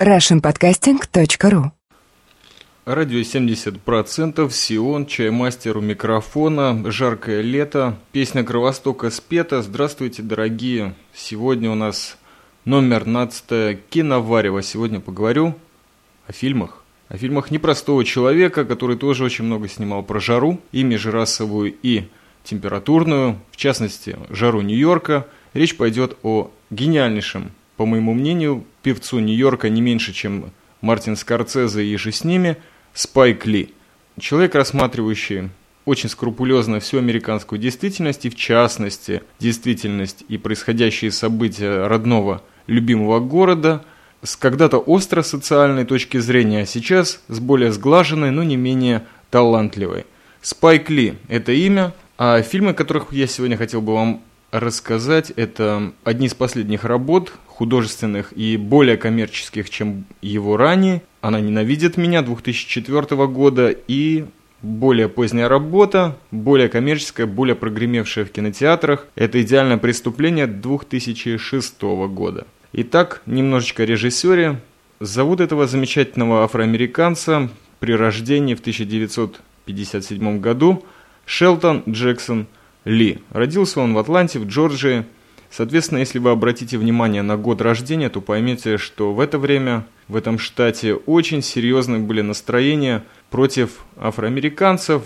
russianpodcasting.ru Радио 70%, Сион, чаймастер у микрофона, жаркое лето, песня Кровостока спета. Здравствуйте, дорогие! Сегодня у нас номер 15 киноварево. Сегодня поговорю о фильмах. О фильмах непростого человека, который тоже очень много снимал про жару, и межрасовую, и температурную, в частности, жару Нью-Йорка. Речь пойдет о гениальнейшем, по моему мнению, певцу Нью-Йорка не меньше, чем Мартин Скорцезе и же с ними, Спайк Ли. Человек, рассматривающий очень скрупулезно всю американскую действительность, и в частности, действительность и происходящие события родного любимого города, с когда-то остро социальной точки зрения, а сейчас с более сглаженной, но не менее талантливой. Спайк Ли – это имя, а фильмы, которых я сегодня хотел бы вам рассказать, это одни из последних работ художественных и более коммерческих, чем его ранее. «Она ненавидит меня» 2004 года и более поздняя работа, более коммерческая, более прогремевшая в кинотеатрах. Это «Идеальное преступление» 2006 года. Итак, немножечко о режиссере. Зовут этого замечательного афроамериканца при рождении в 1957 году Шелтон Джексон ли. Родился он в Атланте, в Джорджии. Соответственно, если вы обратите внимание на год рождения, то поймете, что в это время в этом штате очень серьезные были настроения против афроамериканцев,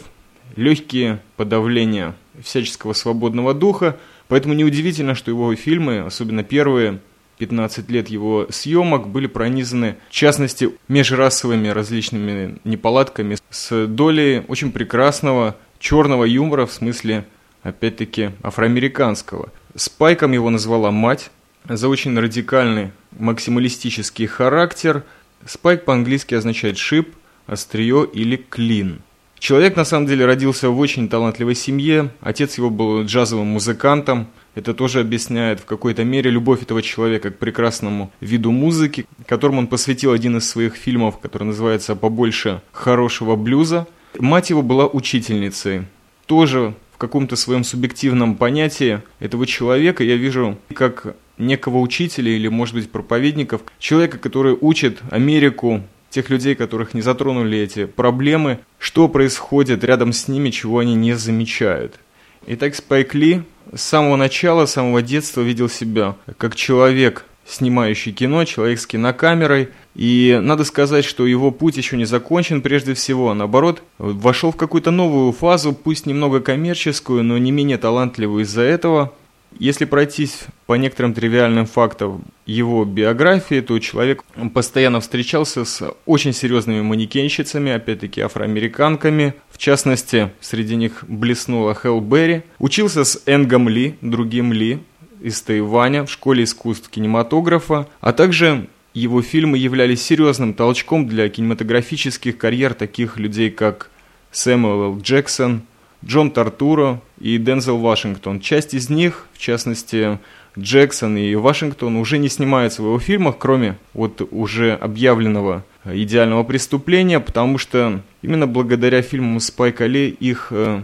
легкие подавления всяческого свободного духа. Поэтому неудивительно, что его фильмы, особенно первые 15 лет его съемок, были пронизаны, в частности, межрасовыми различными неполадками с долей очень прекрасного черного юмора в смысле опять-таки, афроамериканского. Спайком его назвала мать за очень радикальный максималистический характер. Спайк по-английски означает шип, острие или клин. Человек на самом деле родился в очень талантливой семье. Отец его был джазовым музыкантом. Это тоже объясняет в какой-то мере любовь этого человека к прекрасному виду музыки, которому он посвятил один из своих фильмов, который называется «Побольше хорошего блюза». Мать его была учительницей, тоже каком-то своем субъективном понятии этого человека я вижу как некого учителя или, может быть, проповедников, человека, который учит Америку, тех людей, которых не затронули эти проблемы, что происходит рядом с ними, чего они не замечают. Итак, Спайк Ли с самого начала, с самого детства видел себя как человек, снимающий кино, человек с кинокамерой. И надо сказать, что его путь еще не закончен прежде всего, наоборот, вошел в какую-то новую фазу, пусть немного коммерческую, но не менее талантливую из-за этого. Если пройтись по некоторым тривиальным фактам его биографии, то человек постоянно встречался с очень серьезными манекенщицами, опять-таки афроамериканками. В частности, среди них блеснула Хелл Берри. Учился с Энгом Ли, другим Ли, из Тайваня в школе искусств кинематографа, а также его фильмы являлись серьезным толчком для кинематографических карьер таких людей, как Сэмюэл Джексон, Джон Тартуро и Дензел Вашингтон. Часть из них, в частности Джексон и Вашингтон, уже не снимаются в его кроме вот уже объявленного идеального преступления, потому что именно благодаря фильмам Спайка Ли их э,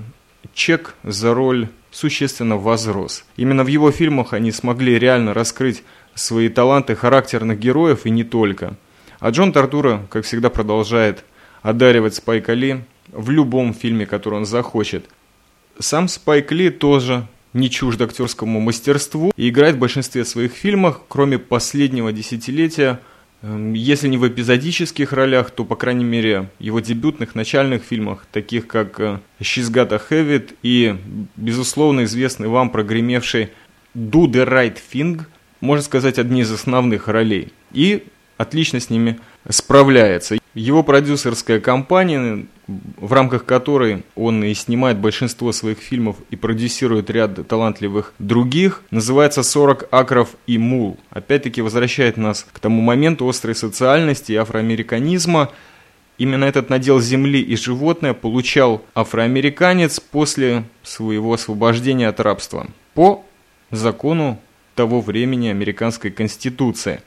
чек за роль существенно возрос. Именно в его фильмах они смогли реально раскрыть свои таланты характерных героев и не только. А Джон Тартура, как всегда, продолжает одаривать Спайка Ли в любом фильме, который он захочет. Сам Спайк Ли тоже не чужд актерскому мастерству и играет в большинстве своих фильмов, кроме последнего десятилетия – Эм, если не в эпизодических ролях, то, по крайней мере, его дебютных начальных фильмах, таких как э, «She's Got a Habit» и, безусловно, известный вам прогремевший «Do the Right Thing», можно сказать, одни из основных ролей. И отлично с ними справляется. Его продюсерская компания, в рамках которой он и снимает большинство своих фильмов и продюсирует ряд талантливых других, называется «40 акров и мул». Опять-таки возвращает нас к тому моменту острой социальности и афроамериканизма. Именно этот надел земли и животное получал афроамериканец после своего освобождения от рабства по закону того времени американской конституции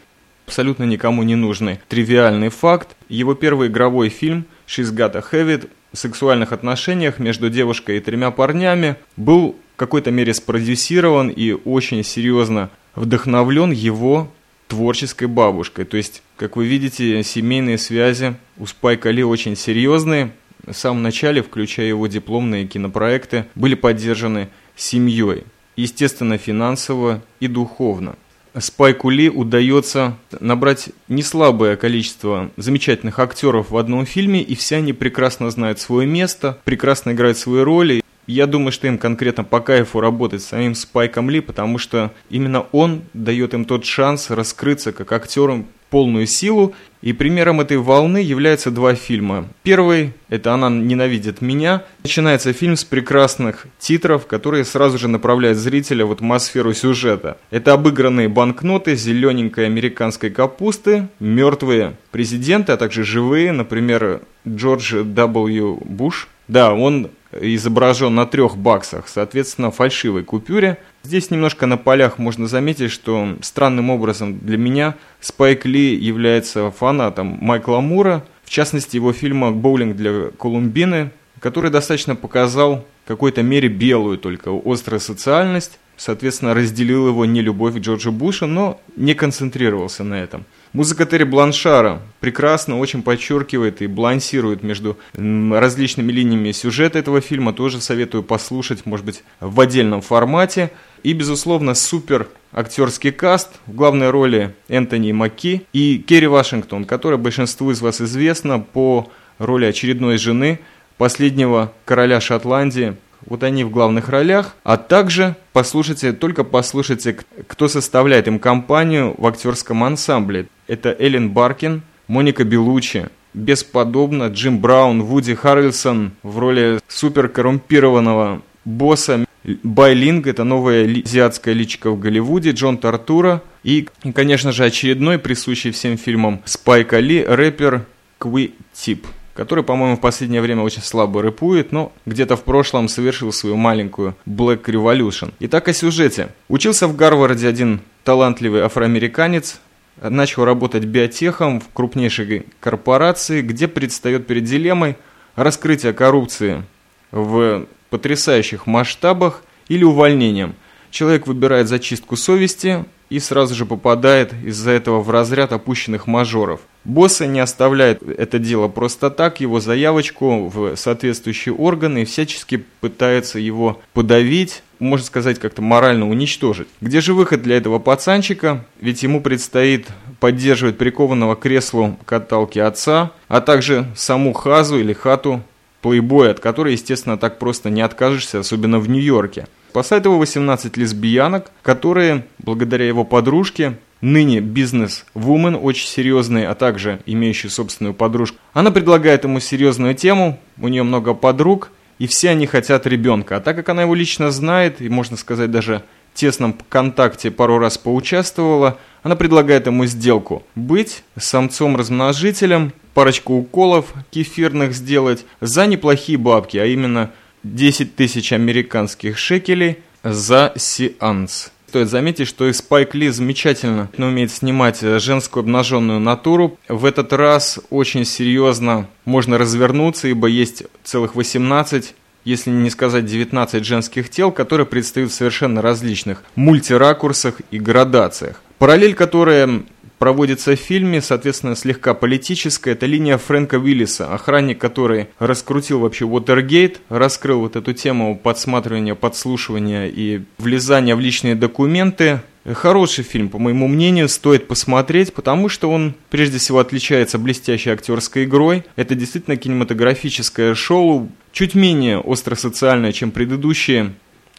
абсолютно никому не нужный тривиальный факт. Его первый игровой фильм «She's Got a Habit» в сексуальных отношениях между девушкой и тремя парнями был в какой-то мере спродюсирован и очень серьезно вдохновлен его творческой бабушкой. То есть Как вы видите, семейные связи у Спайка Ли очень серьезные. В самом начале, включая его дипломные кинопроекты, были поддержаны семьей. Естественно, финансово и духовно. Спайку Ли удается набрать неслабое количество замечательных актеров в одном фильме, и все они прекрасно знают свое место, прекрасно играют свои роли. Я думаю, что им конкретно по кайфу работать с самим Спайком Ли, потому что именно он дает им тот шанс раскрыться как актерам полную силу. И примером этой волны являются два фильма. Первый – это «Она ненавидит меня». Начинается фильм с прекрасных титров, которые сразу же направляют зрителя в атмосферу сюжета. Это обыгранные банкноты зелененькой американской капусты, мертвые президенты, а также живые, например, Джордж W. Буш. Да, он изображен на трех баксах, соответственно, фальшивой купюре. Здесь немножко на полях можно заметить, что странным образом для меня Спайк Ли является фанатом Майкла Мура, в частности его фильма «Боулинг для Колумбины», который достаточно показал в какой-то мере белую только острую социальность, соответственно, разделил его не любовь к Джорджу Бушу, но не концентрировался на этом. Музыка Терри Бланшара прекрасно, очень подчеркивает и балансирует между различными линиями сюжета этого фильма. Тоже советую послушать, может быть, в отдельном формате. И, безусловно, супер актерский каст. В главной роли Энтони Маки и Керри Вашингтон, которая большинству из вас известна по роли очередной жены последнего короля Шотландии вот они в главных ролях, а также послушайте, только послушайте, кто составляет им компанию в актерском ансамбле. Это Эллен Баркин, Моника Белучи, бесподобно Джим Браун, Вуди Харрельсон в роли суперкоррумпированного босса. Байлинг – это новая азиатская личика в Голливуде, Джон Тартура и, конечно же, очередной, присущий всем фильмам Спайка Ли, рэпер Кви Тип который, по-моему, в последнее время очень слабо рэпует, но где-то в прошлом совершил свою маленькую Black Revolution. Итак, о сюжете. Учился в Гарварде один талантливый афроамериканец, начал работать биотехом в крупнейшей корпорации, где предстает перед дилеммой раскрытия коррупции в потрясающих масштабах или увольнением. Человек выбирает зачистку совести и сразу же попадает из-за этого в разряд опущенных мажоров. Боссы не оставляют это дело просто так, его заявочку в соответствующие органы и всячески пытаются его подавить, можно сказать, как-то морально уничтожить. Где же выход для этого пацанчика? Ведь ему предстоит поддерживать прикованного к креслу каталки отца, а также саму хазу или хату плейбоя, от которой, естественно, так просто не откажешься, особенно в Нью-Йорке. Спасает его 18 лесбиянок, которые, благодаря его подружке, ныне бизнес-вумен, очень серьезный, а также имеющий собственную подружку. Она предлагает ему серьезную тему, у нее много подруг, и все они хотят ребенка. А так как она его лично знает, и можно сказать даже в тесном контакте пару раз поучаствовала, она предлагает ему сделку. Быть самцом-размножителем, парочку уколов кефирных сделать за неплохие бабки, а именно 10 тысяч американских шекелей за сеанс. Стоит заметить, что и Спайк Ли замечательно умеет снимать э, женскую обнаженную натуру. В этот раз очень серьезно можно развернуться, ибо есть целых 18 если не сказать 19 женских тел, которые предстают в совершенно различных мультиракурсах и градациях. Параллель, которая проводится в фильме, соответственно, слегка политическая. Это линия Фрэнка Уиллиса, охранник, который раскрутил вообще Уотергейт, раскрыл вот эту тему подсматривания, подслушивания и влезания в личные документы. Хороший фильм, по моему мнению, стоит посмотреть, потому что он, прежде всего, отличается блестящей актерской игрой. Это действительно кинематографическое шоу, чуть менее остросоциальное, чем предыдущие.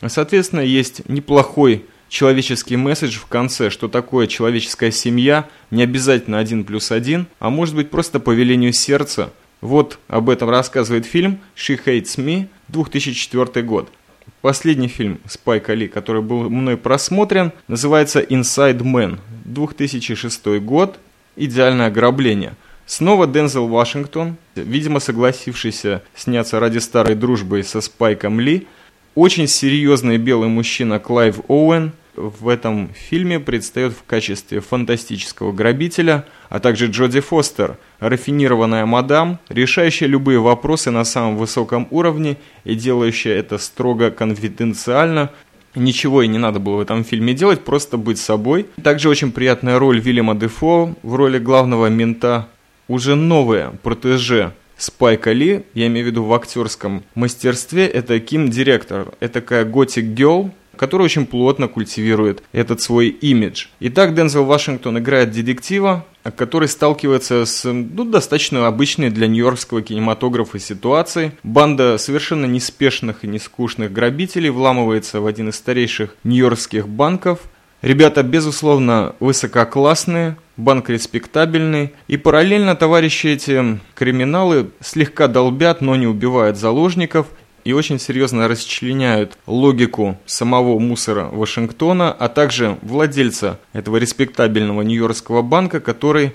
Соответственно, есть неплохой человеческий месседж в конце, что такое человеческая семья, не обязательно один плюс один, а может быть просто по велению сердца. Вот об этом рассказывает фильм «She Hates Me» 2004 год. Последний фильм Спайка Ли, который был мной просмотрен, называется «Inside Man» 2006 год «Идеальное ограбление». Снова Дензел Вашингтон, видимо согласившийся сняться ради старой дружбы со Спайком Ли, очень серьезный белый мужчина Клайв Оуэн, в этом фильме предстает в качестве фантастического грабителя, а также Джоди Фостер, рафинированная мадам, решающая любые вопросы на самом высоком уровне и делающая это строго конфиденциально. Ничего и не надо было в этом фильме делать, просто быть собой. Также очень приятная роль Вильяма Дефо в роли главного мента. Уже новое протеже Спайка Ли, я имею в виду в актерском мастерстве, это Ким Директор. Это такая готик гел, который очень плотно культивирует этот свой имидж. Итак, Дензел Вашингтон играет детектива, который сталкивается с ну, достаточно обычной для нью-йоркского кинематографа ситуацией. Банда совершенно неспешных и нескучных грабителей вламывается в один из старейших нью-йоркских банков. Ребята, безусловно, высококлассные, банк респектабельный, и параллельно товарищи эти криминалы слегка долбят, но не убивают заложников – и очень серьезно расчленяют логику самого мусора Вашингтона, а также владельца этого респектабельного Нью-Йоркского банка, который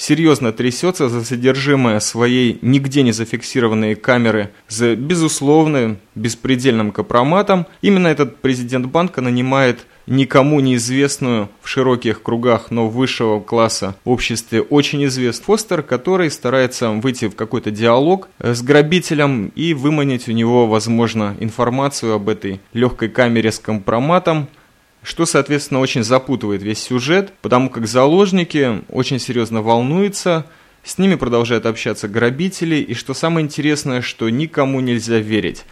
серьезно трясется за содержимое своей нигде не зафиксированной камеры с безусловным беспредельным компроматом. Именно этот президент банка нанимает никому неизвестную в широких кругах, но высшего класса обществе очень известный Фостер, который старается выйти в какой-то диалог э, с грабителем и выманить у него, возможно, информацию об этой легкой камере с компроматом, что, соответственно, очень запутывает весь сюжет, потому как заложники очень серьезно волнуются, с ними продолжают общаться грабители, и что самое интересное, что никому нельзя верить.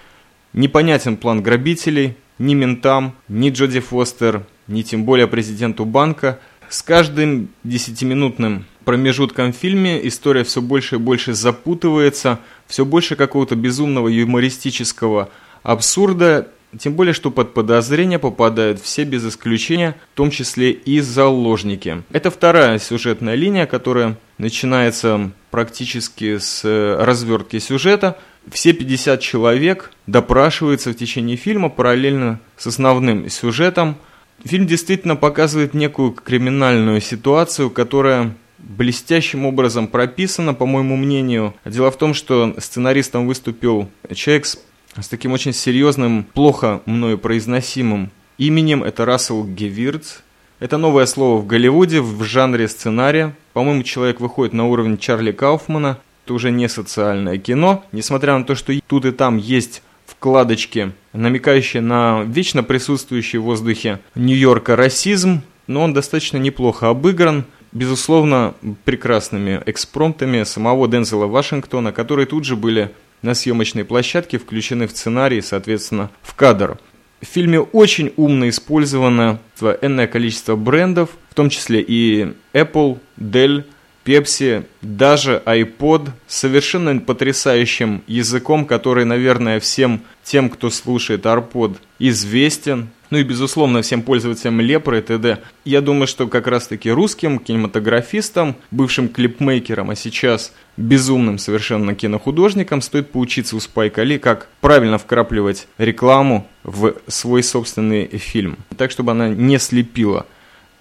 Непонятен план грабителей, ни ментам, ни Джоди Фостер, ни тем более президенту банка. С каждым десятиминутным промежутком в фильме история все больше и больше запутывается, все больше какого-то безумного юмористического абсурда, тем более, что под подозрение попадают все без исключения, в том числе и заложники. Это вторая сюжетная линия, которая начинается практически с развертки сюжета – все 50 человек допрашиваются в течение фильма параллельно с основным сюжетом. Фильм действительно показывает некую криминальную ситуацию, которая блестящим образом прописана, по моему мнению. Дело в том, что сценаристом выступил человек с, с таким очень серьезным, плохо мною произносимым именем. Это Рассел Гевирц. Это новое слово в Голливуде в жанре сценария. По-моему, человек выходит на уровень Чарли Кауфмана это уже не социальное кино, несмотря на то, что тут и там есть вкладочки, намекающие на вечно присутствующий в воздухе Нью-Йорка расизм, но он достаточно неплохо обыгран, безусловно, прекрасными экспромтами самого Дензела Вашингтона, которые тут же были на съемочной площадке включены в сценарий, соответственно, в кадр. В фильме очень умно использовано энное количество брендов, в том числе и Apple, Dell, Pepsi, даже iPod совершенно потрясающим языком, который, наверное, всем тем, кто слушает AirPod, известен. Ну и, безусловно, всем пользователям Лепры и т.д. Я думаю, что как раз-таки русским кинематографистам, бывшим клипмейкерам, а сейчас безумным совершенно кинохудожникам стоит поучиться у Спайка Ли, как правильно вкрапливать рекламу в свой собственный фильм, так, чтобы она не слепила.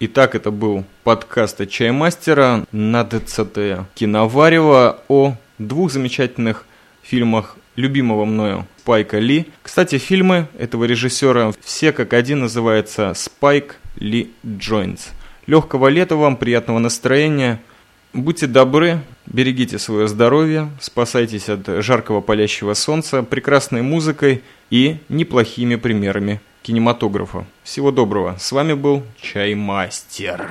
Итак, это был подкаст от Чаймастера на ДЦТ Киноварева о двух замечательных фильмах любимого мною Спайка Ли. Кстати, фильмы этого режиссера все как один называются Спайк Ли Джойнс. Легкого лета вам, приятного настроения. Будьте добры, берегите свое здоровье, спасайтесь от жаркого палящего солнца, прекрасной музыкой и неплохими примерами кинематографа. Всего доброго. С вами был Чаймастер.